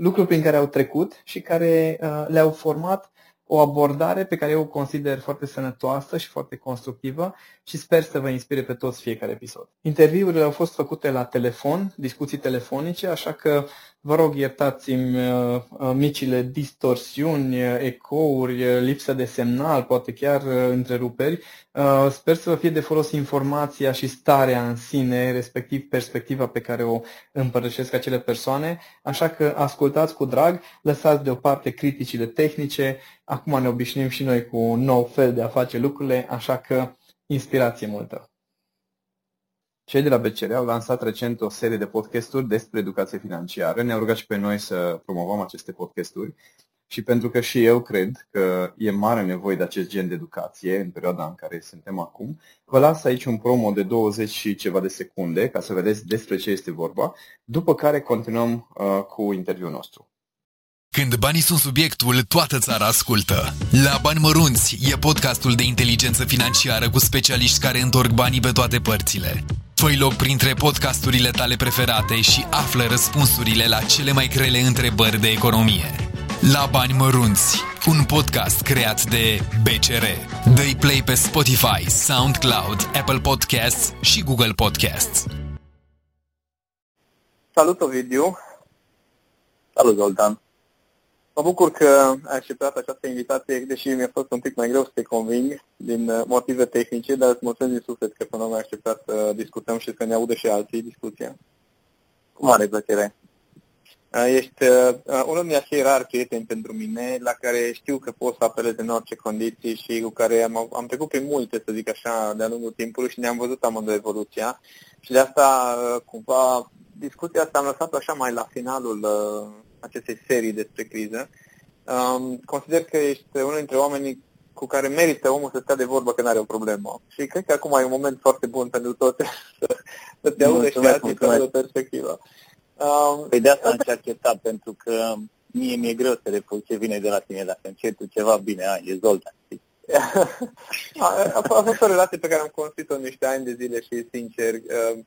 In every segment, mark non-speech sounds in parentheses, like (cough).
lucruri prin care au trecut și care uh, le-au format o abordare pe care eu o consider foarte sănătoasă și foarte constructivă și sper să vă inspire pe toți fiecare episod. Interviurile au fost făcute la telefon, discuții telefonice, așa că vă rog iertați-mi uh, uh, micile distorsiuni, uh, ecouri, lipsă de semnal, poate chiar întreruperi. Sper să vă fie de folos informația și starea în sine, respectiv perspectiva pe care o împărtășesc acele persoane, așa că ascultați cu drag, lăsați deoparte criticile tehnice, acum ne obișnuim și noi cu un nou fel de a face lucrurile, așa că inspirație multă. Cei de la BCR au lansat recent o serie de podcasturi despre educație financiară. Ne-au rugat și pe noi să promovăm aceste podcasturi și pentru că și eu cred că e mare nevoie de acest gen de educație în perioada în care suntem acum, vă las aici un promo de 20 și ceva de secunde ca să vedeți despre ce este vorba, după care continuăm uh, cu interviul nostru. Când banii sunt subiectul, toată țara ascultă. La Bani Mărunți e podcastul de inteligență financiară cu specialiști care întorc banii pe toate părțile. Fă loc printre podcasturile tale preferate și află răspunsurile la cele mai grele întrebări de economie. La Bani Mărunți, un podcast creat de BCR. dă play pe Spotify, SoundCloud, Apple Podcasts și Google Podcasts. Salut, Ovidiu! Salut, Zoltan! Mă bucur că ai acceptat această invitație, deși mi-a fost un pic mai greu să te conving din uh, motive tehnice, dar îți mulțumesc din suflet că până la ai acceptat să discutăm și să ne audă și alții discuția. Cu mare plăcere. Uh, ești uh, unul din acei rari prieteni pentru mine, la care știu că pot să apelez în orice condiții și cu care am, am trecut prin multe, să zic așa, de-a lungul timpului și ne-am văzut amândoi evoluția. Și de asta, cumva, discuția asta am lăsat așa mai la finalul acestei serii despre criză. Um, consider că ești unul dintre oamenii cu care merită omul să stea de vorbă când are o problemă. Și cred că acum e un moment foarte bun pentru toate (laughs) să, să te audă și alții să audă perspectiva. Um, păi de asta am și acceptat, pentru că mie mi-e greu să refuz ce vine de la tine, dacă încep ceva bine, ai, e Zoltan, (laughs) a, a, a fost o relație pe care am construit-o niște ani de zile și, sincer, uh,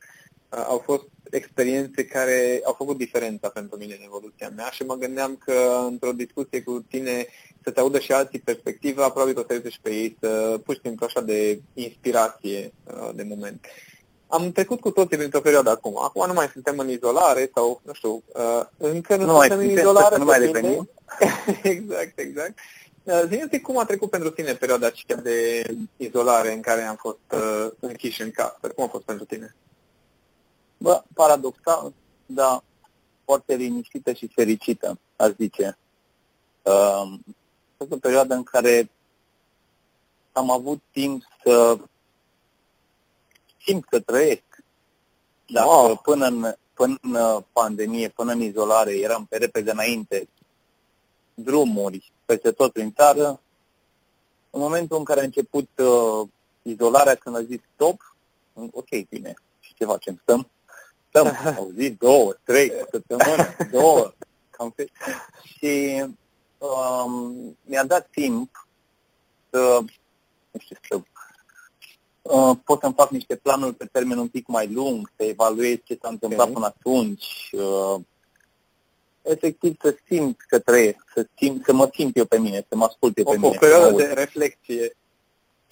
au fost experiențe care au făcut diferența pentru mine în evoluția mea și mă gândeam că într-o discuție cu tine să te audă și alții perspectiva, probabil că o să și pe ei să pur și simplu așa de inspirație uh, de moment. Am trecut cu toții printr-o perioadă acum. Acum nu mai suntem în izolare sau, nu știu, uh, încă nu, nu suntem în izolare. Nu mai revenim. (laughs) exact, exact. Uh, Zi cum a trecut pentru tine perioada aceea de izolare în care am fost uh, închiși în casă. Cum a fost pentru tine? Bă, paradoxal, dar foarte liniștită și fericită, aș zice. Uh, a fost o perioadă în care am avut timp să simt că trăiesc. Dacă wow. până, în, până în pandemie, până în izolare, eram pe repede înainte, drumuri peste tot prin țară, în momentul în care a început uh, izolarea, când a zis stop, ok, bine, și ce facem? Stăm? Stăm, (laughs) au zi, două, trei, o săptămână, două, cam pe... Și um, mi-a dat timp să, nu știu, să uh, pot să-mi fac niște planuri pe termen un pic mai lung, să evaluez ce s-a întâmplat okay. până atunci, uh, efectiv să simt că trăiesc, să, simt, să mă simt eu pe mine, să mă ascult eu pe o, mine. O perioadă de reflexie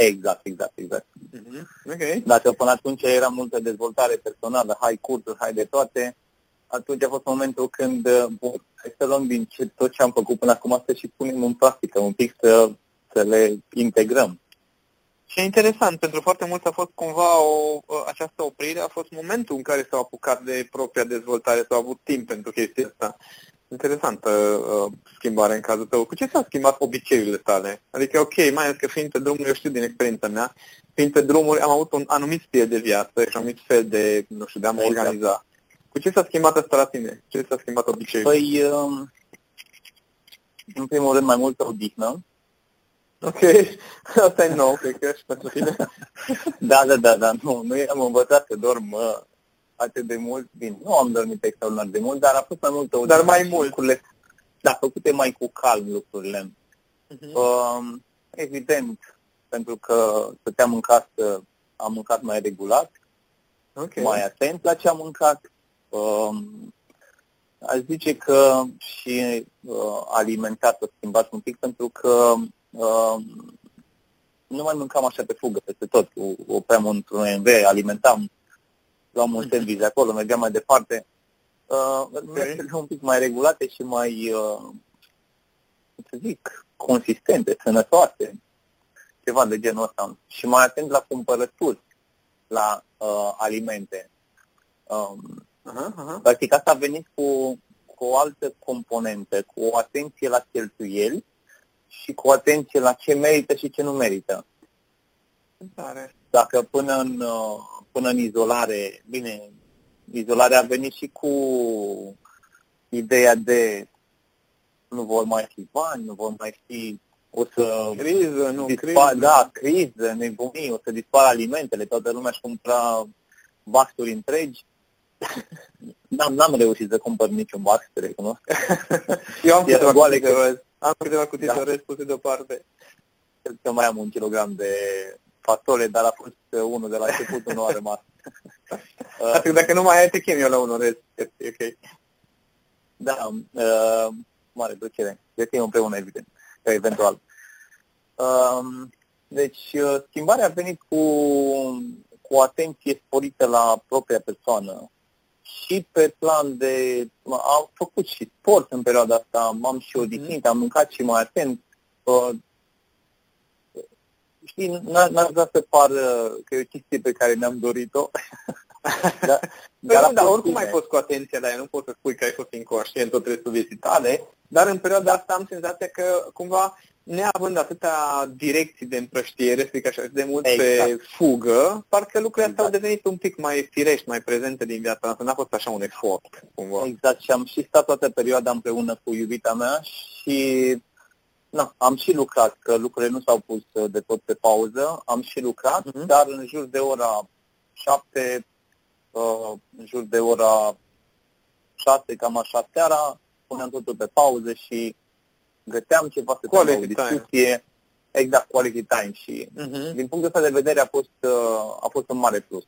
Exact, exact, exact. Mm-hmm. Okay. Dacă până atunci era multă dezvoltare personală, hai cursuri, hai de toate, atunci a fost momentul când uh, hai să luăm din ce, tot ce am făcut până acum să și punem în practică, un pic să, să le integrăm. Și e interesant, pentru foarte mulți a fost cumva o, această oprire, a fost momentul în care s-au apucat de propria dezvoltare, s-au avut timp pentru chestia asta. Interesantă uh, schimbare în cazul tău. Cu ce s-au schimbat obiceiurile tale? Adică, ok, mai ales că fiind pe drumuri, eu știu din experiența mea, fiind pe drumuri am avut un anumit stil de viață și un anumit fel de, nu știu, de a mă exact. organiza. Cu ce s-a schimbat asta la tine? Ce s-a schimbat obiceiul? Păi, uh, în primul rând, mai multă odihnă. Ok, (laughs) asta e nou, cred că și pentru tine. (laughs) da, da, da, da, nu, nu am învățat să dorm uh, atât de mult, bine, nu am dormit extraordinar de mult, dar a fost mai multă Dar mai mult. Lucrurile, da, făcute mai cu calm lucrurile. Uh-huh. Uh, evident, pentru că stăteam în casă, am mâncat mai regulat, okay. mai atent la ce am mâncat. Uh, aș zice că și uh, alimentația s-a schimbat un pic pentru că uh, nu mai mâncam așa pe fugă peste tot. Opream într-un MV, alimentam, luam un sandwich de acolo, mergeam mai departe. Uh, okay. un pic mai regulate și mai, uh, să zic, consistente, sănătoase, ceva de genul ăsta. Și mai atent la cumpărături, la uh, alimente. Um, uh-huh, uh-huh. Practic asta a venit cu, cu o altă componentă, cu o atenție la cheltuieli și cu atenție la ce merită și ce nu merită. Dacă până în, uh, până în izolare, bine, izolarea a venit și cu ideea de nu vor mai fi bani, nu vor mai fi o să criză, nu, dispar, criză. da, criză, nebunii, o să dispară alimentele, toată lumea își cumpăra baxuri întregi. (laughs) N-am, n-am reușit să cumpăr niciun bax, te recunosc. (laughs) Eu am (laughs) câteva goale că... Am câteva cutii da. de puse deoparte. Cred că mai am un kilogram de fasole, dar a fost unul de la început, nu a rămas. (laughs) Adică dacă nu mai ai, te chem eu la unul rest. ok. Da, uh, mare plăcere. Găsim împreună, evident, eventual. Uh, deci, uh, schimbarea a venit cu, cu o atenție sporită la propria persoană, și pe plan de... Am făcut și sport în perioada asta, m-am și mhm. odihnit, am mâncat și mai atent. Uh, știi, n-ar vrea să pară că e o chestie pe care ne-am dorit-o. (laughs) da, păi dar, dar oricum ai fost cu atenție la ea, nu poți să spui că ai fost inconștient tot restul vieții tale, dar în perioada asta am senzația că cumva neavând atâtea direcții de împrăștiere, să zic așa, de mult exact. pe fugă, parcă lucrurile astea exact. au devenit un pic mai firești, mai prezente din viața noastră. N-a fost așa un efort, cumva. Exact, și am și stat toată perioada împreună cu iubita mea și na, am și lucrat, că lucrurile nu s-au pus de tot pe pauză, am și lucrat, uh-huh. dar în jur de ora 7, uh, în jur de ora 6, cam așa seara, puneam totul pe pauză și găteam ceva să o discuție. Time. Exact, quality time. Și uh-huh. din punctul ăsta de vedere a fost, uh, a fost un mare plus.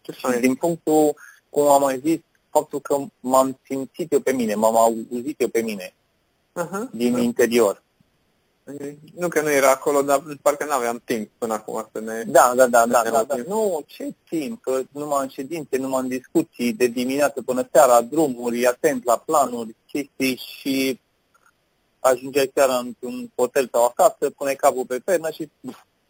Ce și din punctul, cum am mai zis, faptul că m-am simțit eu pe mine, m-am auzit eu pe mine uh-huh. din uh-huh. interior. Nu că nu era acolo, dar parcă nu aveam timp până acum să ne... Da, da, da, da, da, da. Nu, ce timp? Că numai în ședințe, numai în discuții, de dimineață până seara, drumuri, atent la planuri, chestii și ajungeai seara într-un hotel sau acasă, puneai capul pe pernă și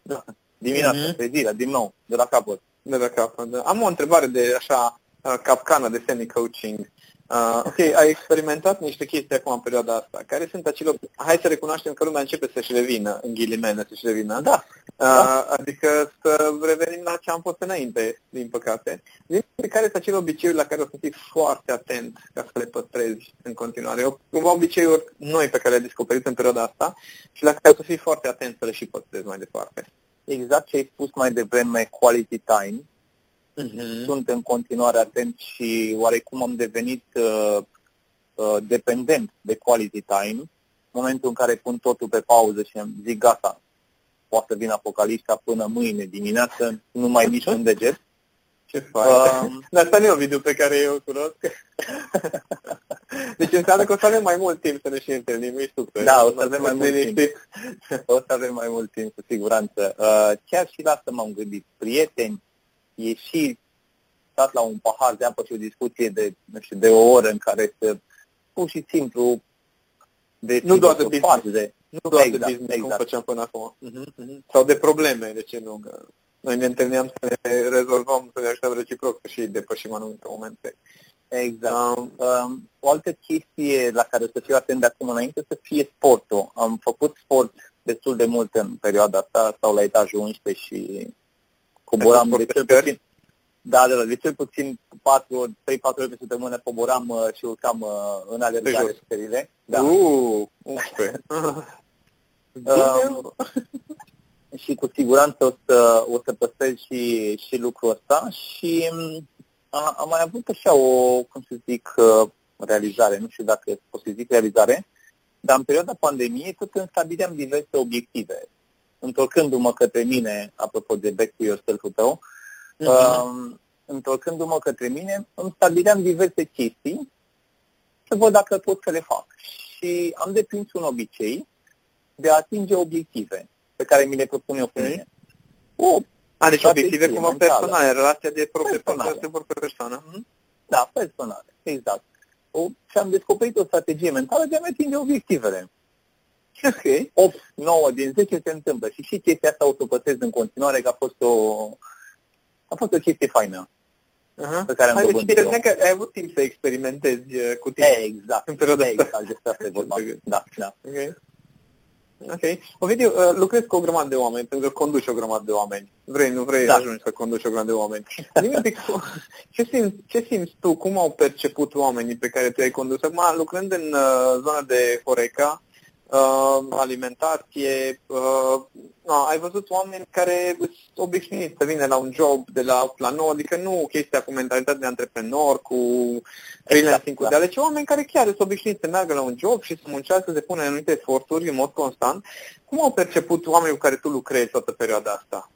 da, dimineața, mm-hmm. pe zile, din nou, de la capăt. De la capăt, da. Am o întrebare de așa uh, capcană de semi-coaching. Uh, ok, ai experimentat niște chestii acum în perioada asta. Care sunt acele... Hai să recunoaștem că lumea începe să-și revină, în ghilimene, să-și revină. Da. Uh, da. Adică să revenim la ce am fost înainte, din păcate. Din care sunt acele obiceiuri la care o să fii foarte atent ca să le păstrezi în continuare. Eu, cumva obiceiuri noi pe care le-ai descoperit în perioada asta și la care o să fii foarte atent să le și păstrezi mai departe. Exact ce ai spus mai devreme, quality time uh-huh. sunt în continuare atent și oarecum am devenit uh, uh, dependent de quality time, în momentul în care pun totul pe pauză și am zic gata, poate să vin apocalipsa până mâine dimineață, nu mai nici un deget. Ce fain. Uh, (laughs) Dar asta nu e un video pe care eu cunosc. (laughs) deci înseamnă că o să avem mai mult timp să ne și întâlnim, e super. Da, o să avem mai mult timp. o să avem mai mult timp, cu siguranță. Uh, chiar și la asta m-am gândit. Prieteni, ieși, stat la un pahar de apă și o discuție de, nu știu, de o oră în care să pur și simplu de Nu doar de business. faze. Nu doar Exact, de business, cum exact. făceam până acum. Mhm, Sau de probleme, de ce nu? Că noi ne întâlneam să ne rezolvăm, să ne ajutăm reciproc și depășim anumite momente. Exact. Um, Um, o altă chestie la care o să fiu atent de acum înainte să fie sportul. Am făcut sport destul de mult în perioada asta, sau la etajul 11 și coboram sport de pe cel scări? puțin, da, de, de cel puțin 4 ori, 3-4 ori pe săptămână coboram uh, și urcam uh, în Pe alergare jos. scările. Da. Uh, (laughs) 11. Um, (laughs) și cu siguranță o să, o să păstrez și, și lucrul ăsta și m, a, am mai avut așa o, cum să zic, uh, realizare, nu știu dacă pot să zic realizare, dar în perioada pandemiei tot îmi stabileam diverse obiective. Întorcându-mă către mine, apropo de back to yourself-ul tău, um, întorcându-mă către mine, îmi stabileam diverse chestii să văd dacă pot să le fac. Și am deprins un obicei de a atinge obiective pe care mi le propun eu cu Ok. mine. O, A, deci Strategie obiective cumva mentală. personale, relația de proprie Personale. persoană, de proprie persoană. Mhm. da, personal, exact. O, și am descoperit o strategie mentală de a-mi atinge obiectivele. Ok. 8, 9 din 10 se întâmplă. Și și chestia asta o să o păstrez în continuare, că a fost o, a fost o chestie faină. Uh-huh. Pe care am Hai, deci dobândit-o. bine că ai avut timp să experimentezi uh, cu tine. Exact. În perioada asta. exact, despre asta e vorba. Foarte Da, da. Ok. Ok. Ovidiu, uh, lucrezi cu o grămadă de oameni, pentru că conduci o grămadă de oameni. Vrei, nu vrei, Da. ajungi să conduci o grămadă de oameni. Zi-mi un pic, ce simți, ce simți tu, cum au perceput oamenii pe care tu ai condus? Acum, lucrând în uh, zona de Horeca, uh, alimentație, uh, no, ai văzut oameni care sunt obișnuiți să vină la un job de la 8 la 9, adică nu chestia cu mentalitate de antreprenor, cu freelancing, cu da. de ale, ci oameni care chiar sunt obișnuiți să meargă la un job și să muncească, să depună anumite eforturi în mod constant. Cum au perceput oamenii cu care tu lucrezi toată perioada asta?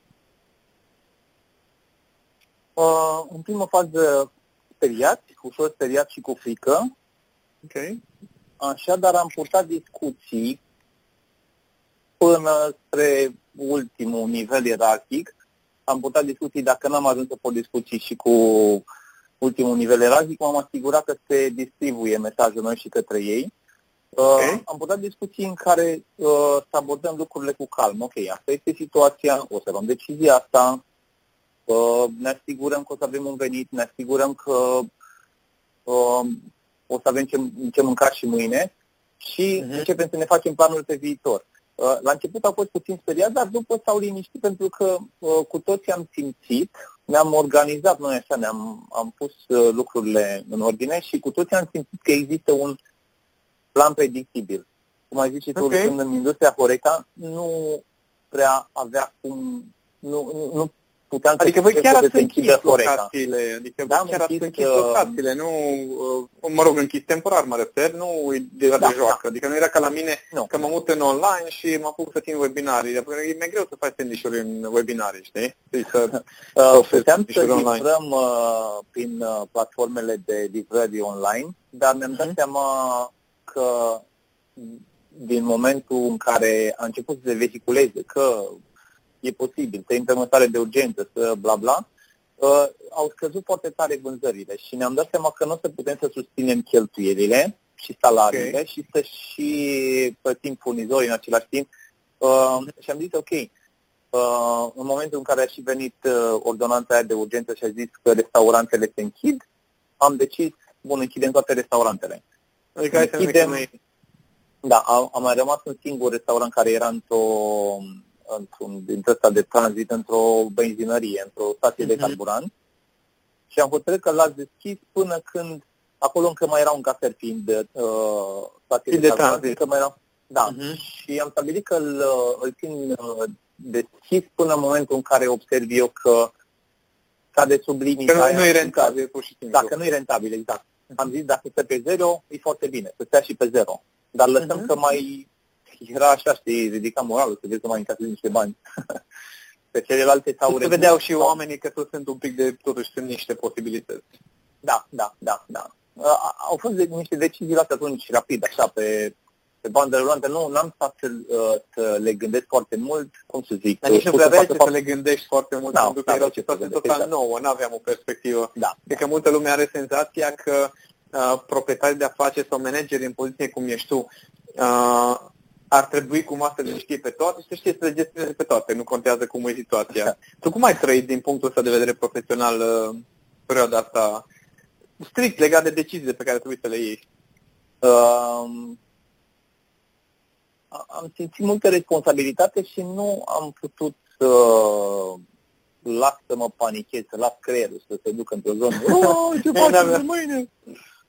Uh, în prima fază speriat, ușor speriat și cu frică, Ok. Așa, dar am purtat discuții până spre ultimul nivel ierarhic. Am purtat discuții, dacă n-am ajuns să pot discuții și cu ultimul nivel ierarhic, m-am asigurat că se distribuie mesajul noi și către ei. Uh, Ok. Am purtat discuții în care uh, să abordăm lucrurile cu calm. Ok, asta este situația, o să luăm decizia asta, uh, ne asigurăm că o să avem un venit, ne asigurăm că uh, o să avem ce, ce mânca și mâine și Mhm. începem să ne facem planul pe viitor. Uh, La început a fost puțin speriat, dar după s-au liniștit pentru că uh, cu toții am simțit, ne-am organizat noi așa, ne-am am pus uh, lucrurile în ordine și cu toții am simțit că există un plan predictibil. Cum ai zis și tu, Ok. lucrând în industria Horeca, nu prea avea cum, nu, nu, nu puteam să Adică voi cred chiar că ați se închide închis Horeca. locațiile, adică Da, voi am chiar ați închis, închis uh, locațiile, nu, uh, mă rog, închis temporar, mă refer, nu de la Da, de joacă, adică nu era ca la mine Nu. că mă mut în online și mă apuc să țin webinarii, Adică e mai greu să faci stand în webinarii, știi? Deci să, (laughs) Uh, oferi puteam să serviciuri online. livrăm uh, prin uh, platformele de livrări online, dar mi-am dat Mhm. seama că din momentul în care a început să se vehiculeze că e posibil să intrăm în stare de urgență, să bla bla, uh, au scăzut foarte tare vânzările și ne-am dat seama că nu o să putem să susținem cheltuielile și salariile Ok. și să și plătim furnizorii în același timp. Uh, și am zis, ok, Uh, în momentul în care a și venit uh, ordonanța aia de urgență și a zis că restaurantele se închid, am decis, bun, închidem toate restaurantele. adică hai să ne Închidem- noi, Da, a, a mai rămas un singur restaurant care era într-o, într-un dintre ăsta de tranzit, într-o benzinărie, într-o stație de Mhm. carburant și am hotărât că l-ați deschis până când, acolo încă mai era un cafer fiind uh, stație Și de, de carburant, tranzit. încă mai era, da, Mhm. și am stabilit că îl, îl țin uh, deschis până în momentul în care observ eu că cade sub limita că nu, aia nu e în care- rentabil, pur și simplu. dacă nu e rentabil, exact. Am zis, dacă stă pe zero, e foarte bine, să stea și pe zero. Dar lăsăm Mhm. că mai era așa, știi, ridica moralul, să vezi că mai încasezi niște bani. (laughs) pe celelalte s-au Se redus. vedeau și oamenii că tot sunt un pic de, totuși sunt niște posibilități. Da, da, da, da. A- Au fost de, niște decizii luate atunci rapid, așa, pe, pe bandă rulantă. Nu, n-am stat să, uh, să le gândesc foarte mult, cum să zic. Dar nici nu pot prea să aveai fac- ce să le gândești foarte mult, Da, pentru că da, era o ce să situație gândesc, total exact. nouă, nu aveam o perspectivă. Da, Cred că multă lume are senzația că uh, proprietari de afaceri sau manageri în poziție cum ești tu, uh, ar trebui cumva să le știe pe toate și să știe să le gestioneze pe toate, nu contează cum e situația. (laughs) Tu cum ai trăit din punctul ăsta de vedere profesional uh, perioada asta strict legat de deciziile pe care trebuie să le iei? Uh, am simțit multă responsabilitate și nu am putut să uh, las să mă panichez, să las creierul să se ducă într-o zonă. (laughs) Oh, ce (laughs) faci mâine?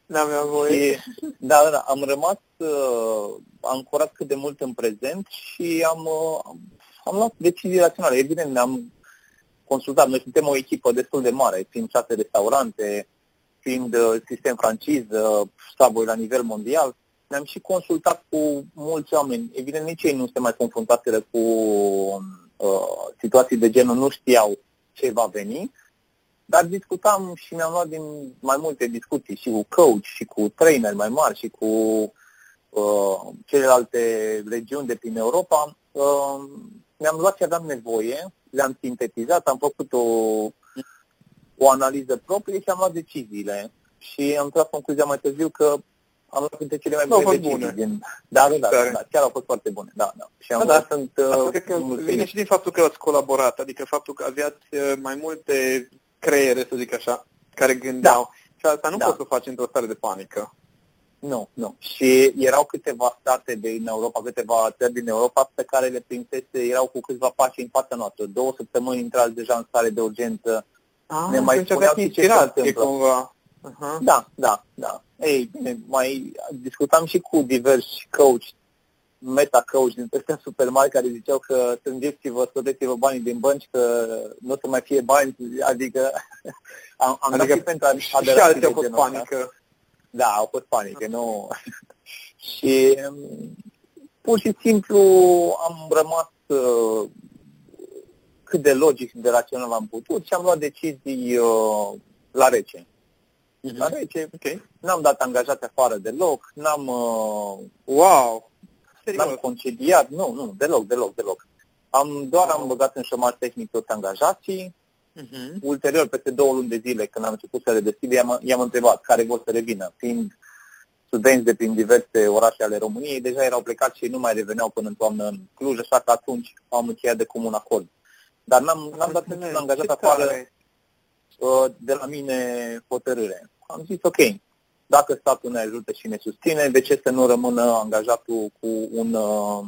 N-aveam voie. Da, da, da, am rămas uh, ancorat cât de mult în prezent și am, uh, am luat decizii raționale. Evident, ne-am consultat. Noi suntem o echipă destul de mare, fiind șase restaurante, fiind uh, sistem franciz, uh, Subway la nivel mondial. Ne-am și consultat cu mulți oameni. Evident, nici ei nu se mai confruntaseră cu uh, situații de genul, nu știau ce va veni, dar discutam și mi-am luat din mai multe discuții și cu coach și cu trainer mai mari și cu uh, celelalte regiuni de prin Europa. Uh, mi-am luat ce aveam nevoie, le-am sintetizat, am făcut o, o analiză proprie și am luat deciziile. Și am tras concluzia mai târziu că am luat printre cele mai bune decizii. Bune. Din... Da, da, da, da, chiar au fost foarte bune. Da, da. Și am da, da. sunt uh, cred că vine și din faptul că ați colaborat, adică faptul că aveați uh, mai multe creiere, să zic așa, care gândeau. Da. Și asta nu da. poți să faci într-o stare de panică. Nu, nu. Și erau câteva state din Europa, câteva țări din Europa pe care le prinsese, erau cu câțiva pași în fața noastră. Două săptămâni intrați deja în stare de urgență. Ah, ne mai spuneau ce se întâmplă. Cumva. Uh-huh. Da, da, da. Ei, bine, mai discutam și cu diversi coach, meta coach din peste super mari care ziceau că strângeți-vă, scoteți-vă banii din bănci, că nu o să mai fie bani, adică (laughs) am, am adică dat și pentru a Și alții au fost panică. Da, au fost panică, nu... (laughs) și um, pur și simplu am rămas uh, cât de logic și de rațional am putut și am luat decizii uh, la rece. Uh-huh. La rece, ok. N-am dat angajați afară deloc, n-am... Uh, wow! N-am concediat, nu, nu, deloc, deloc, deloc. Am, doar am băgat în șomaj tehnic toți angajații. Uh-huh. Ulterior, peste două luni de zile, când am început să le deschid, i-am, i-am întrebat care vor să revină. Fiind studenți de prin diverse orașe ale României, deja erau plecați și nu mai reveneau până în toamnă în Cluj, așa că atunci am încheiat de comun acord. Dar n-am, n-am dat niciun angajat afară uh, de la mine hotărâre. Am zis, ok, dacă statul ne ajută și ne susține, de ce să nu rămână angajatul cu un... Uh,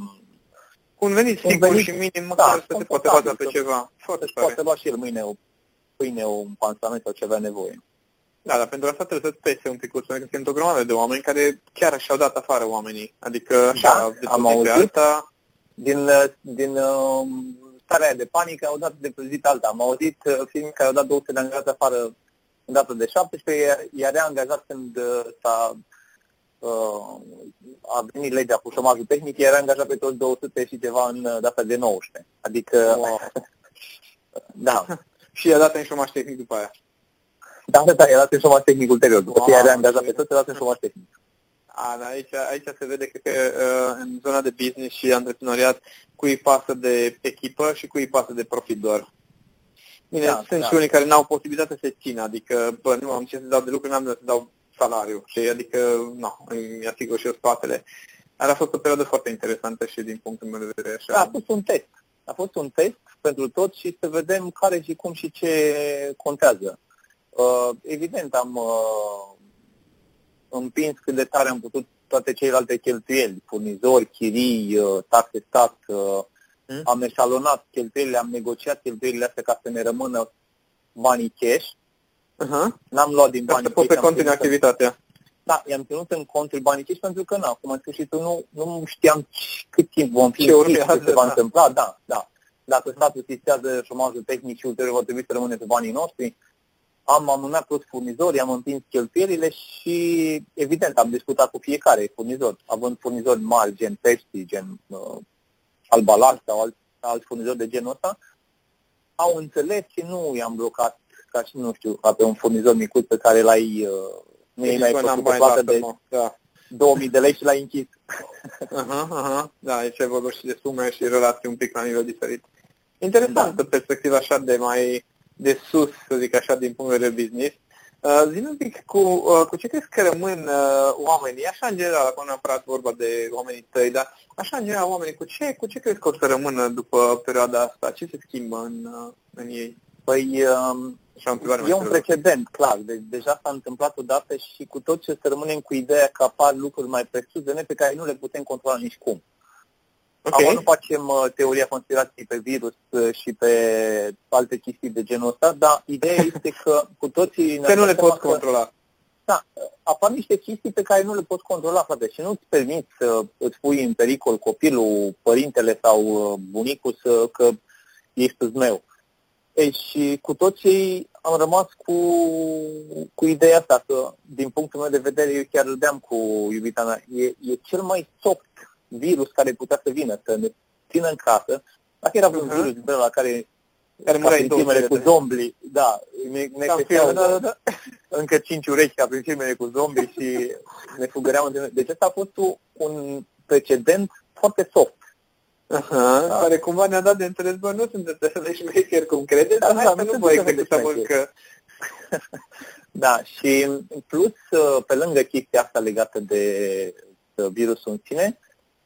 cu un venit sigur venit, și minim, măcar da, să se poate baza pe ceva. Foarte să poate lua și el mâine o pâine, un pansament sau ceva nevoie. Da, dar pentru asta trebuie să-ți pese un pic, pentru că sunt o grămadă de oameni care chiar și-au dat afară oamenii. Adică, așa, da, am auzit asta... din, din uh, starea de panică, au dat de pe alta. Am auzit uh, firme care au dat 200 de angajați afară în data de 17, iar, iar reangajat când uh, s-a uh, a venit legea cu șomajul tehnic, era angajat pe toți 200 și ceva în uh, data de 19. Adică, wow. (laughs) da. și i-a dat în șomaj tehnic după aia. Da, da, da, i-a dat în șomaj tehnic ulterior. După ce i-a angajat pe toți, i-a dat în șomaj tehnic. A, da, aici, aici se vede că, că uh, în zona de business și antreprenoriat cui pasă de echipă și cui pasă de profit doar. Bine, da, sunt da. și unii care n-au posibilitatea să se țină, adică, bă, nu am ce să dau de lucru, n-am de să dau salariu, și adică, nu, îmi asigur și eu spatele. Dar a fost o perioadă foarte interesantă și din punctul meu de vedere așa. Da, a fost un test. A fost un test pentru toți și să vedem care și cum și ce contează. Uh, evident, am uh, împins cât de tare am putut toate celelalte cheltuieli, furnizori, chirii, uh, taxe stat, uh, Hmm? Am eșalonat cheltuielile, am negociat cheltuielile astea ca să ne rămână banii cash. Uh-huh. N-am luat din banii cash. Să continui activitatea. Da, i-am ținut în contul banii cash pentru că, na, cum în sfârșitul, nu, nu știam cât timp vom fi, ce, urmează, ce se va da. întâmpla. Da, da. Dacă statul sistează șomajul tehnic și ulterior va trebui să rămâne pe banii noștri, am amânat toți furnizorii, am împins cheltuielile și, evident, am discutat cu fiecare furnizor, având furnizori mari, gen Pepsi, gen uh, Albalar sau alt, alt furnizor de genul ăsta, au înțeles și nu i-am blocat ca și, nu știu, ca pe un furnizor micuț pe care l-ai, uh, nu i mai făcut o plată de da. 2000 de lei și l-ai închis. (laughs) Aha, aha. Da, aici e vorba și de sume și relații un pic la nivel diferit. Interesantă da. perspectiva așa de mai de sus, să zic așa, din punct de vedere business. Uh, zi un pic, cu, uh, cu ce crezi că rămân uh, oamenii, așa în general, acum neapărat vorba de oamenii tăi, dar așa în general oamenii, cu ce, cu ce crezi că o să rămână după perioada asta? Ce se schimbă în, uh, în ei? Păi, um, e un precedent, clar. Deci deja s-a întâmplat odată și cu tot ce să rămânem cu ideea că apar lucruri mai presus de noi pe care nu le putem controla nici cum. Okay. Acum nu facem uh, teoria conspirației pe virus uh, și pe alte chestii de genul ăsta, dar ideea este că cu toții... (laughs) Că nu le poți că, controla. Da, apar niște chestii pe care nu le poți controla, frate, și nu-ți permiți să îți pui în pericol copilul, părintele sau uh, bunicul să, că ești meu. Ei, și cu toții am rămas cu, cu ideea asta, că din punctul meu de vedere, eu chiar râdeam cu iubita mea, e, e cel mai soft virus care putea să vină, să ne țină în casă. Dacă era vreun uh-huh. virus din la care care mureai filmele cu zombie, da, ne, ne creșteau da, da, da. încă cinci urechi ca prin filmele cu zombie și ne fugăreau. Deci asta a fost un precedent foarte soft. Aha, da. care cumva ne-a dat de înțeles, bă, nu sunteți așa de șmecher cum credeți, dar asta nu vă executăm încă. (laughs) da, și în plus, pe lângă chestia asta legată de virusul în sine,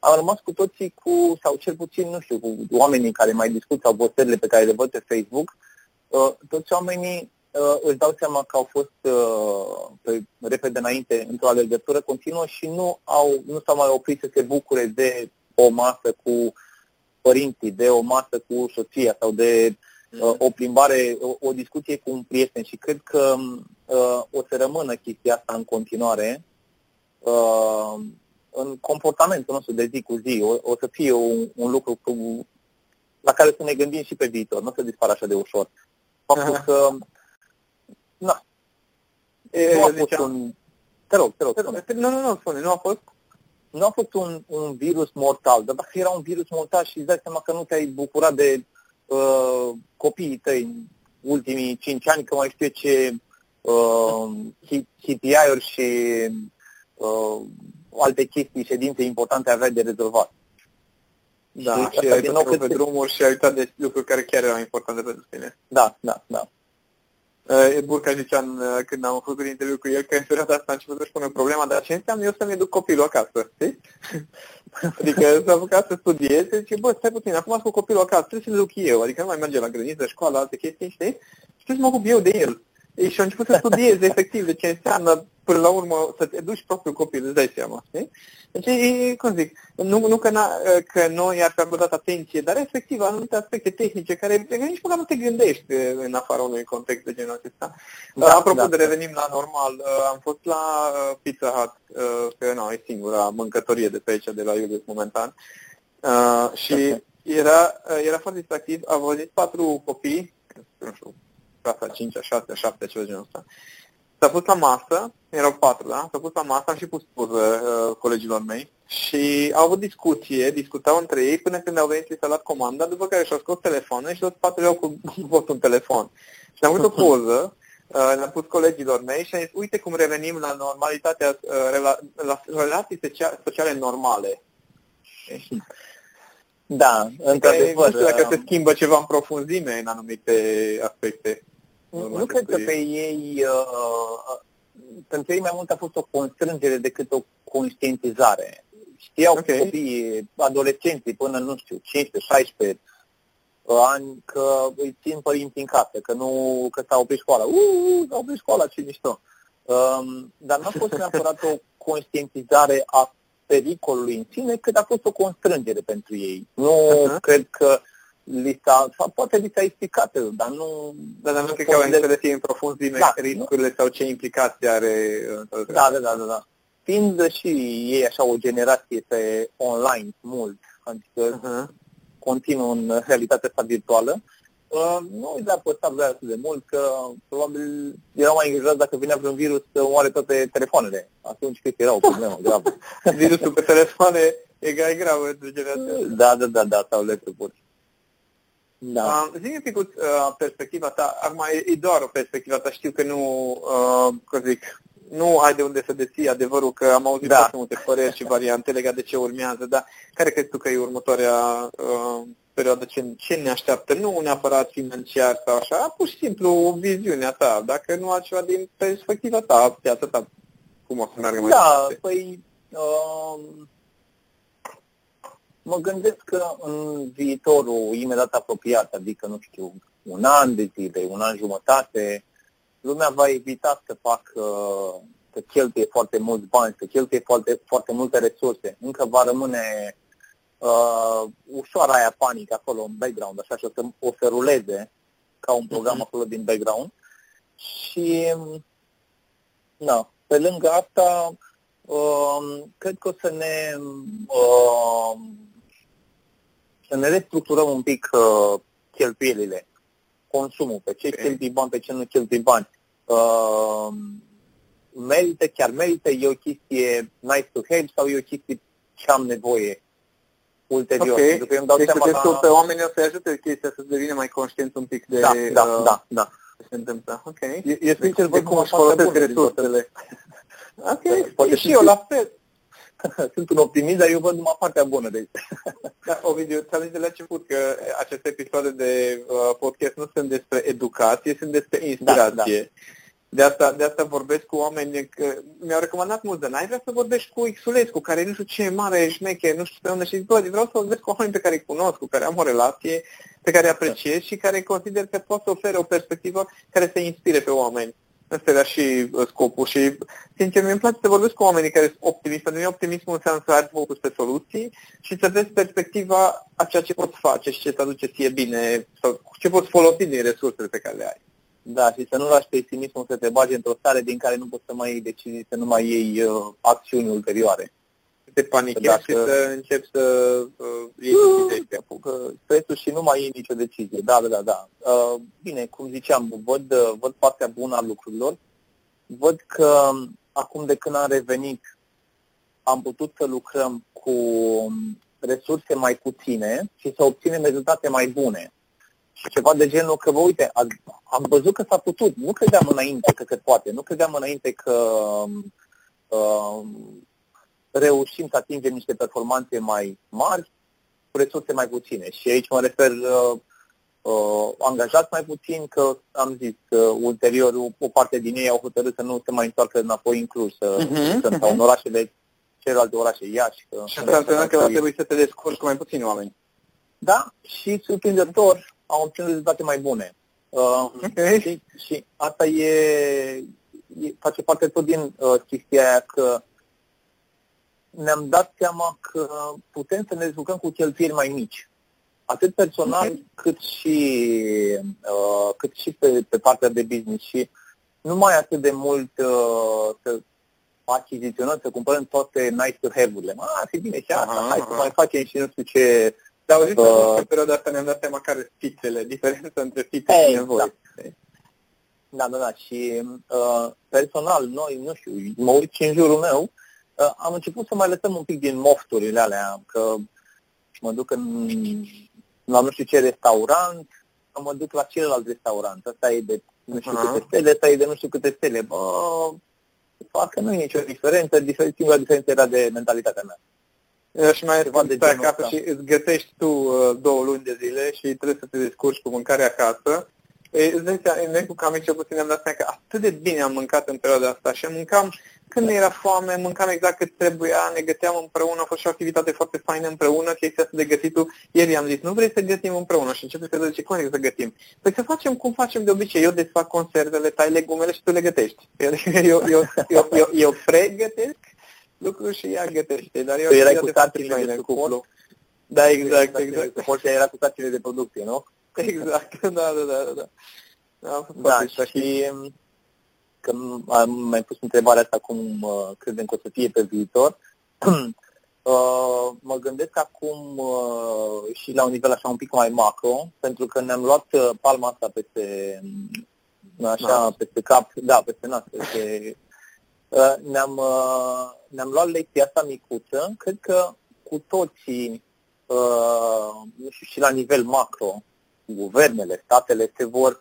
am rămas cu toții cu, sau cel puțin, nu știu, cu oamenii care mai discut sau postările pe care le văd pe Facebook, uh, toți oamenii uh, își dau seama că au fost uh, pe, repede înainte într-o alergătură continuă și nu, au, nu s-au mai oprit să se bucure de o masă cu părinții, de o masă cu soția sau de uh, o plimbare, o, o discuție cu un prieten și cred că uh, o să rămână chestia asta în continuare. Uh, în comportamentul nostru de zi cu zi. O, o să fie un, un lucru cu, la care să ne gândim și pe viitor. Nu o să dispară așa de ușor. Faptul că, na, e, nu a fost un... Te rog, te rog, spune. Nu, nu, nu, spune, nu a fost nu a fost un, un virus mortal, dar dacă era un virus mortal și îți dai seama că nu te-ai bucurat de uh, copiii tăi în ultimii cinci ani, că mai știu ce uh, KPI-uri și uh, alte chestii, ședințe importante aveai de rezolvat. Da, și, și ai nou pe drumuri și ai uitat de lucruri care chiar erau importante pentru tine. Da, da, da. Uh, Burca zicea uh, când am făcut interviu cu el că în perioada asta a început să-și pună problema, dar ce înseamnă eu să-mi duc copilul acasă, știi? (laughs) adică s-a apucat să studieze, zice, bă, stai puțin, acum cu copilul acasă, trebuie să-l duc eu, adică nu mai merge la grădiniță, școală, alte chestii, știi? Și trebuie să mă ocup eu de el. Ei, și au început să studieze efectiv de ce înseamnă până la urmă să te duci propriul copil, îți dai seama. Știi? Deci, e, cum zic, nu, nu că, că noi ar fi acordat atenție, dar efectiv anumite aspecte tehnice care nici măcar nu te gândești în afara unui context de genul acesta. Da, Apropo da, de revenim la normal, uh, am fost la uh, Pizza Hut, uh, că nu, e singura mâncătorie de pe aici, de la Iulius momentan, și era, era foarte distractiv, au văzut patru copii, nu știu, clasa 5 6 7 ceva genul ăsta. S-a pus la masă, erau patru, da? S-a pus la masă, am și pus poză uh, colegilor mei și au avut discuție, discutau între ei până când au venit să luat comanda, după care și-au scos telefoane și toți patru au (laughs) fost un telefon. Și am avut o poză, uh, le-am pus colegilor mei și am zis, uite cum revenim la normalitatea, uh, rela, la relații sociale normale. Da, într-adevăr. Nu știu dacă se schimbă ceva în profunzime în anumite aspecte. Nu cred că pe ei, uh, pentru ei mai mult a fost o constrângere decât o conștientizare. Știau okay. copiii, adolescenții până, nu știu, 15-16 ani că îi țin părinții în casă, că nu, că s-au oprit școala. Uuu, s-au oprit școala, ce mișto. Um, dar nu a fost neapărat o conștientizare a pericolului în sine, cât a fost o constrângere pentru ei. Nu uh-huh. cred că li s-a, sau poate li s-a explicat, dar nu... Dar, dar nu cred că au înțeles în profunzime da, riscurile nu? sau ce implicații are... Da, da, da, da, da. Fiind și ei așa o generație pe online mult, adică uh-huh. continuă în realitatea asta virtuală, uh, nu i-a păsat vrea atât de mult, că probabil erau mai îngrijorați dacă vinea vreun virus să omoare toate telefoanele. Atunci cred că era o problemă gravă. (laughs) Virusul pe telefoane e gravă într generația. Da, da, da, da, sau laptopuri. Da. Uh, zi-mi un pic uh, perspectiva ta, acum e, e doar o perspectivă ta, știu că nu, uh, cum zic, nu ai de unde să deții adevărul, că am auzit da. foarte multe păreri și variante legate de ce urmează, dar care crezi tu că e următoarea uh, perioadă ce, ce ne așteaptă, nu neapărat financiar sau așa, pur și simplu viziunea ta, dacă nu altceva din perspectiva ta, de atâta cum o să meargă mai Da, departe. păi uh, mă gândesc că în viitorul imediat apropiat, adică, nu știu, un an de zile, un an jumătate, lumea va evita să facă, să cheltuie foarte mulți bani, să cheltuie foarte, foarte multe resurse. Încă va rămâne uh, ușoară aia panică acolo în background, așa și o să, o să ruleze ca un program uh-huh. acolo din background. Și, na, pe lângă asta, uh, cred că o să ne uh, să ne restructurăm un pic uh, cheltuielile, consumul, pe ce okay. cheltui bani, pe ce nu cheltui bani. Uh, merită, chiar merită, e o chestie nice to have sau e o chestie ce am nevoie ulterior. Okay. Pentru că eu îmi dau deci seama la... pe oamenii o să ajute chestia să devină mai conștient un pic de... Da, da, uh, da, da. Ce se întâmplă. Ok. E, e sincer, văd cum își folosesc resursele. ok, Poate și eu la fel. (laughs) sunt un optimist, dar eu văd numai partea bună de Da, Ovidiu, ți-am zis de la început că aceste episoade de uh, podcast nu sunt despre educație, sunt despre inspirație. Da, da. De asta, de asta vorbesc cu oameni, că mi-au recomandat mult de n-ai vrea să vorbești cu Xulescu, care nu știu ce mare șmeche, nu știu pe unde și zic, bă, vreau să vorbesc cu oameni pe care îi cunosc, cu care am o relație, pe care îi apreciez și care consider că pot să ofere o perspectivă care să inspire pe oameni. Asta era și uh, scopul și, sincer, mi-e place să vorbesc cu oamenii care sunt optimiști. Pentru mine optimismul înseamnă să ai focus pe soluții și să vezi perspectiva a ceea ce poți face și ce te aduce ție bine sau ce poți folosi din resursele pe care le ai. Da, și să nu lași pesimismul să te bage într-o stare din care nu poți să mai iei decizii, să nu mai iei uh, acțiuni ulterioare. Să te panichezi Dacă... și să începi să uh, iei decizii. Apucă stresul și nu mai iei nicio decizie. Da, da, da. da. Uh, bine, cum ziceam, văd, uh, văd partea bună a lucrurilor. Văd că um, acum de când am revenit am putut să lucrăm cu um, resurse mai puține și să obținem rezultate mai bune și ceva de genul că, vă uite, am văzut că s-a putut. Nu credeam înainte că se poate. Nu credeam înainte că uh, reușim să atingem niște performanțe mai mari cu resurse mai puține. Și aici mă refer uh, uh, angajați mai puțin, că am zis că uh, ulterior o parte din ei au hotărât să nu se mai întoarcă înapoi în Cluj, să, uh-huh, să uh-huh. în orașele celelalte orașe, Iași. Că și asta înseamnă că va trebui să te descurci cu mai puțini oameni. Da, și surprinzător, au obținut rezultate mai bune. Uh, okay. și, și asta e, e, face parte tot din uh, chestia aia că ne-am dat seama că putem să ne descurcăm cu cheltuieli mai mici. Atât personal okay. cât și, uh, cât și pe, pe partea de business. Și nu mai atât de mult uh, să achiziționăm, să cumpărăm toate nice to have-urile. Ah, fi bine și asta, aha, hai aha. să mai facem și nu știu ce dar auzit uh, că în perioada asta ne-am dat seama care sunt fițele, (laughs) diferența între fițe hey, și nevoi. Da. da, da, da. Și uh, personal, noi, nu știu, mă uit și în jurul meu, uh, am început să mai lăsăm un pic din mofturile alea, că mă duc în, la nu știu ce restaurant, mă duc la celălalt restaurant. Asta e de nu știu uh-huh. câte stele, asta e de nu știu câte stele. Bă, fac că nu e nicio diferență, singura diferență era de mentalitatea mea. Și mai ceva de acasă ăsta. și îți gătești tu uh, două luni de zile și trebuie să te descurci cu mâncare acasă. E, îți dai seama, noi cu cam cel puțin am dat seama că atât de bine am mâncat în perioada asta și mâncam când era foame, mâncam exact cât trebuia, ne găteam împreună, a fost și o activitate foarte faină împreună, chestia asta de gătitul. Ieri am zis, nu vrei să gătim împreună și începe să zice, cum să gătim? Păi să facem cum facem de obicei, eu desfac conservele, tai legumele și tu le gătești. Eu, (laughs) eu, eu, eu, eu, eu pregătesc lucruri și ea gătește. Dar eu tu erai cu sarcinile de cuplu. Da, exact, exact. Poate era cu sarcinile de producție, nu? (laughs) Exact, da, da, da. Da, da, da și că am mai pus întrebarea asta cum uh, credem că o să fie pe viitor. (clears throat) uh, mă gândesc acum uh, și la un nivel așa un pic mai macro, pentru că ne-am luat uh, palma asta peste așa, da. peste cap, da, peste nas, peste Uh, ne-am, uh, ne-am luat lecția asta micuță, cred că cu toții, uh, nu știu, și la nivel macro, guvernele, statele se vor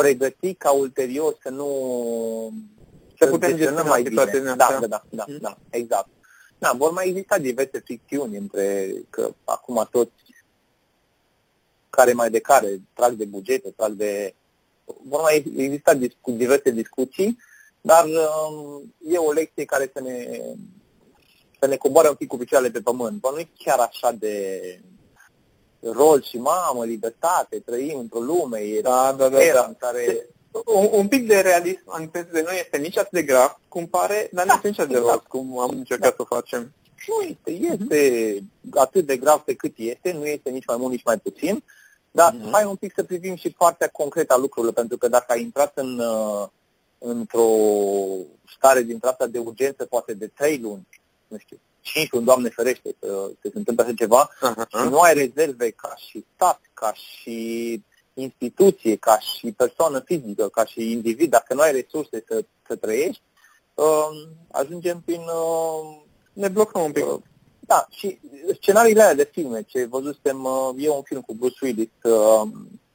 pregăti ca ulterior să nu să putem gestiona mai bine. Da, da, da, da, mm. da, exact. Da, vor mai exista diverse ficțiuni între că acum toți care mai de care, trag de bugete, trag de... Vor mai exista discu- diverse discuții, dar um, e o lecție care să ne, să ne coboare un pic cu picioarele pe pământ. Bă, nu e chiar așa de rol și mamă, libertate, trăim într-o lume, e da, da, da, era da. în care... Un, un pic de realism în sensul de nu este nici atât de grav cum pare, dar nu este nici atât de exact. cum am încercat da. să o facem. Nu este, este uh-huh. atât de grav pe cât este, nu este nici mai mult, nici mai puțin, dar uh-huh. hai un pic să privim și partea concretă a lucrurilor, pentru că dacă ai intrat în, uh, într-o stare din asta de urgență, poate de trei luni, nu știu, cinci luni, Doamne ferește, să, să se întâmple așa ceva, uh-huh. și nu ai rezerve ca și stat, ca și instituție, ca și persoană fizică, ca și individ, dacă nu ai resurse să, să trăiești, uh, ajungem prin... Uh, ne blocăm un pic. Uh, da, și scenariile alea de filme, ce văzusem, uh, e un film cu Bruce Willis uh,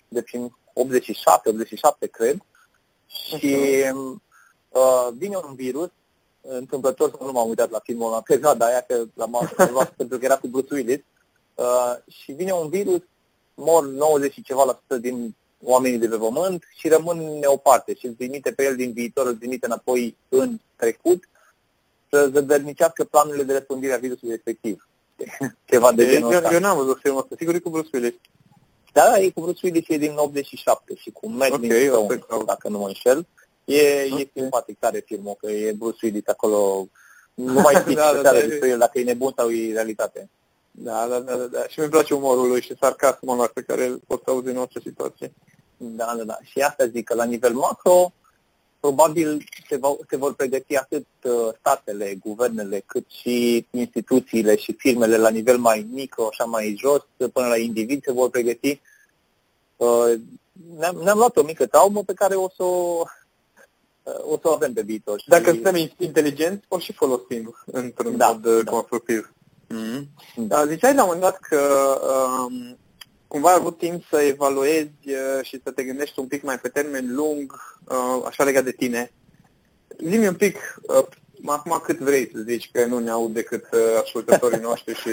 de prin 87, 87, cred, și uh, vine un virus, întâmplător să nu m-am uitat la filmul la perioada aia, că l-am observat (laughs) pentru că era cu Bruce Willis, uh, și vine un virus, mor 90 și ceva la sută din oamenii de pe pământ și rămân neoparte și îl trimite pe el din viitor, îl trimite înapoi în trecut să zădărnicească planurile de răspândire a virusului respectiv. (laughs) Ceva de genul ăsta. Eu n-am văzut filmul ăsta, sigur e cu Bruce Willis. Da, da, e cu Bruce Willis, e din 87 și cu Matt okay, Stone, dacă nu mă înșel. E, okay. e simpatic tare filmul, că e Bruce Willis acolo, nu mai știi (laughs) da, da, da, despre el, dacă e nebun sau e realitate. Da, da, da, da, da. Și mi place umorul lui și sarcasmul ăla pe care îl poți auzi în orice situație. Da, da, da. Și asta zic că la nivel macro, probabil se, va, se vor pregăti atât uh, statele, guvernele, cât și instituțiile și firmele la nivel mai mic, așa mai jos, până la individ se vor pregăti. Uh, ne-am, ne-am luat o mică traumă pe care o să o, uh, o, să o avem pe viitor. Și... Dacă suntem inteligenți, o și folosim într-un da, mod da. constructiv. Mm-hmm. Da. Ziceai la un moment dat că um, cumva ai avut timp să evaluezi uh, și să te gândești un pic mai pe termen lung, uh, așa legat de tine. Zi-mi un pic, uh, acum cât vrei să zici, că nu ne aud decât ascultătorii (laughs) noștri și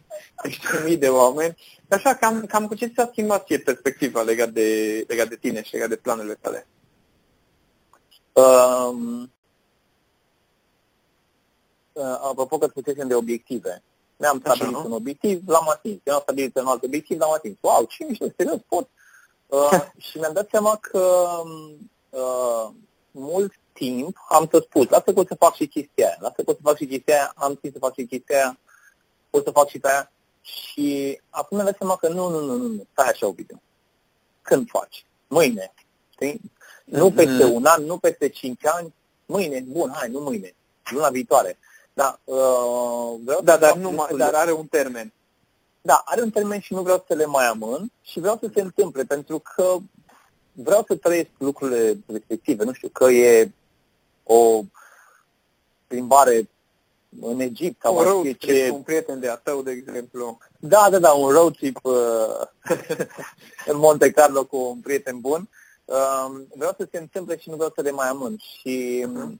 (laughs) ești mii de oameni. Așa, cam, cam cu ce ți-a schimbat ție perspectiva legat de, legat de tine și legat de planurile tale? Um, uh, apropo că spusesem de obiective, mi-am stabilit Așa, un obiectiv, l-am atins. Mi-am stabilit un alt obiectiv, l-am atins. Wow, ce mișto, serios, pot. Uh, (laughs) și mi-am dat seama că uh, mult timp am să spus, lasă că o să fac și chestia aia, lasă că o să fac și chestia aia, am timp să fac și chestia aia, o să fac și pe aia. Și acum mi-am dat seama că nu, nu, nu, nu, nu, stai așa, Ovidiu. Când faci? Mâine. Știi? Nu peste mm. un an, nu peste cinci ani, mâine, bun, hai, nu mâine, luna viitoare. Da, uh, vreau da dar, nu mai, dar are un termen. Da, are un termen și nu vreau să le mai amân și vreau să se întâmple, pentru că vreau să trăiesc lucrurile respective. Nu știu, că e o plimbare în Egipt sau un road trip ce... un prieten de a tău, de exemplu. Da, da, da, un road trip uh, (laughs) în Monte Carlo cu un prieten bun. Uh, vreau să se întâmple și nu vreau să le mai amân. Și uh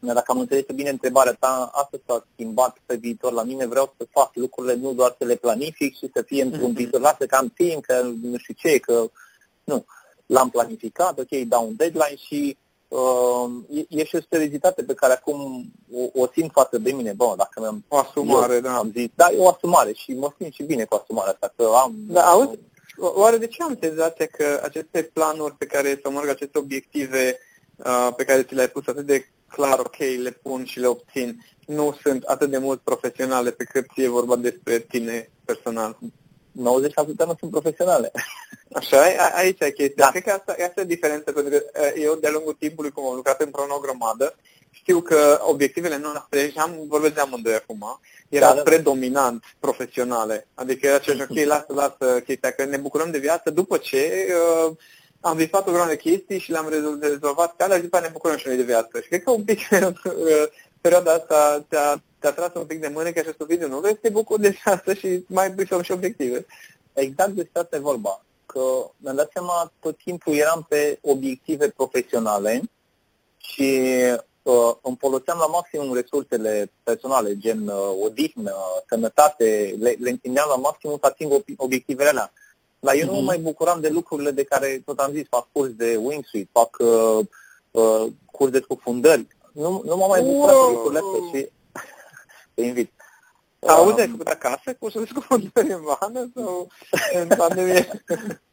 dacă am înțeles bine întrebarea ta, asta s-a schimbat pe viitor la mine. Vreau să fac lucrurile, nu doar să le planific și să fie într-un mm-hmm. viitor. Lasă că am timp, că nu știu ce, că nu. L-am planificat, ok, dau un deadline și uh, e, e și o seriozitate pe care acum o, o simt față de mine. Bă, dacă mi-am... O asumare, eu, da. Am zis, da, e o asumare și mă simt și bine cu asumarea asta, că am... Da, auzi, oare de ce am senzația că aceste planuri pe care, să mă rog, aceste obiective uh, pe care ți le-ai pus atât de clar, ok, le pun și le obțin, nu sunt atât de mult profesionale pe cât e vorba despre tine personal. 90% nu sunt profesionale. (laughs) Așa, e? aici e chestia. Da. Cred că asta, asta e diferența, pentru că eu de-a lungul timpului, cum am lucrat în o grămadă, știu că obiectivele noastre, și am, vorbesc de amândoi acum, erau da, da. predominant profesionale. Adică era ce, (laughs) ok, lasă, lasă chestia, că ne bucurăm de viață după ce uh, am visat o grămadă de chestii și le-am rezolvat pe alea și după ne bucurăm și noi de viață. Și cred că un pic (laughs) perioada asta te-a, te-a tras un pic de mână că acest video nu vrei să te bucuri de viață și mai bisăm și obiective. Exact de asta e vorba. Că mi-am dat seama tot timpul eram pe obiective profesionale și uh, îmi foloseam la maximum resursele personale, gen uh, odihnă, sănătate, le, le la maximum să ating obiectivele alea Dar eu mm-hmm. nu mă mhm. mai bucuram de lucrurile de care, tot am zis, fac curs de wingsuit, fac uh, uh, curs de scufundări. Nu, nu mă mai bucuram wow. de lucrurile astea și (laughs) te invit. Auzi, ai făcut acasă cursul de scufundări în vană sau în pandemie? (laughs)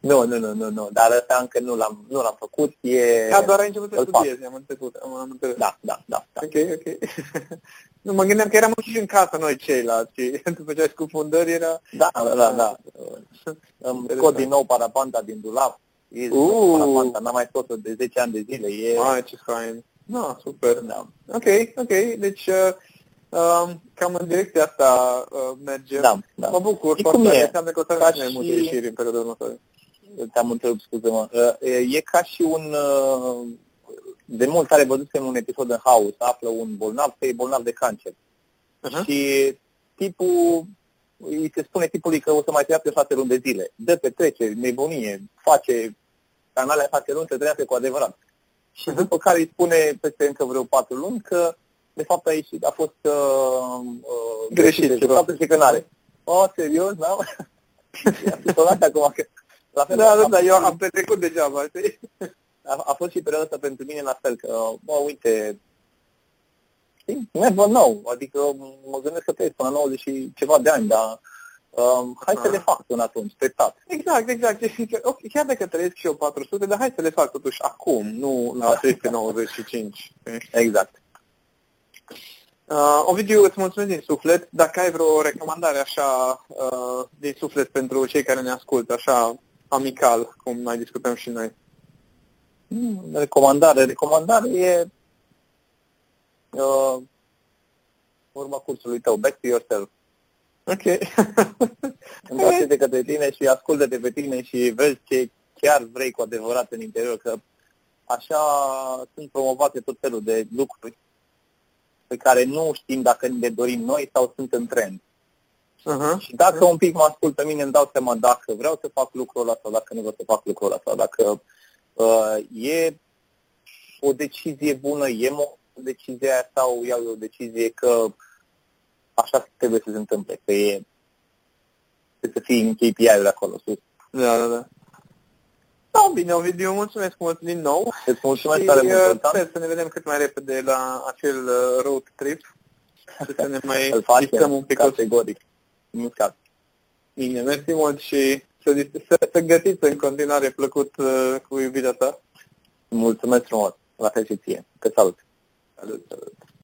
nu, nu, nu, nu, nu, dar ăsta încă nu l-am, nu l-am făcut. E... Da, doar ai început să studiezi, am înțeles. Am, am înțeles. Da, da, da, da. Ok, ok. (laughs) nu, mă gândeam că eram și în casă noi ceilalți și (laughs) tu făceai scufundări, era... Da, da, da, da. (laughs) Îmi scot din nou parapanta din dulap. E uh. parapanta, n-am mai scos-o de 10 ani de zile. E... Mai, ce fain. Da, super. Da. Ok, ok, deci... Uh, Uh, cam în direcția asta uh, merge. Da, da. Mă bucur și foarte tare. Înseamnă că o să avem mai multe ieșiri în perioada următoare. Te-am întrebat, scuze-mă. Uh, e ca și un... Uh, de mult are văzusem un episod în House, află un bolnav că e bolnav de cancer. Uh-huh. Și tipul, îi se spune tipului că o să mai trăiască șase luni de zile. Dă pe trece, nebunie, face canale șase luni, să trăiască cu adevărat. Și uh-huh. după care îi spune peste încă vreo patru luni că de fapt a ieșit, a fost uh, uh, greșit. De fapt că nu are. Oh, serios, da? (laughs) a acum că... La fel, da, da, da, eu am petrecut degeaba, știi? A, a fost și perioada asta pentru mine la fel, că, bă, uite, știi, never know, adică mă gândesc să trăiesc până la 90 și ceva de ani, dar um, hai să le fac până atunci, treptat. Exact, exact, okay, chiar dacă trăiesc și eu 400, dar hai să le fac totuși acum, nu la 395. Exact. Uh, Ovidiu, îți mulțumesc din suflet. Dacă ai vreo recomandare așa uh, din suflet pentru cei care ne ascultă, așa amical, cum mai discutăm și noi. Hmm, recomandare, recomandare e uh, urma cursului tău, back to yourself. Ok. (laughs) Întoarce de către tine și ascultă-te pe tine și vezi ce chiar vrei cu adevărat în interior, că așa sunt promovate tot felul de lucruri pe care nu știm dacă ne dorim noi sau sunt în trend. Uh-huh. Și dacă un pic mă ascult pe mine, îmi dau seama dacă vreau să fac lucrul ăla sau dacă nu vreau să fac lucrul ăla sau dacă uh, e o decizie bună, e o decizie aia sau iau eu o decizie că așa trebuie să se întâmple, că e trebuie să fie în KPI-ul acolo sus. Da, da, da. Da, bine, Ovidiu, mulțumesc mult din nou. Îți mulțumesc tare mult. Uh, sper să ne vedem cât mai repede la acel uh, road trip și să ne (laughs) mai distăm un pic. Categoric. Nu scap. Bine, mersi mult și să, să, să gătiți în continuare plăcut uh, cu iubirea ta. Mulțumesc frumos. La fel și ție. Te salut. Salut, salut.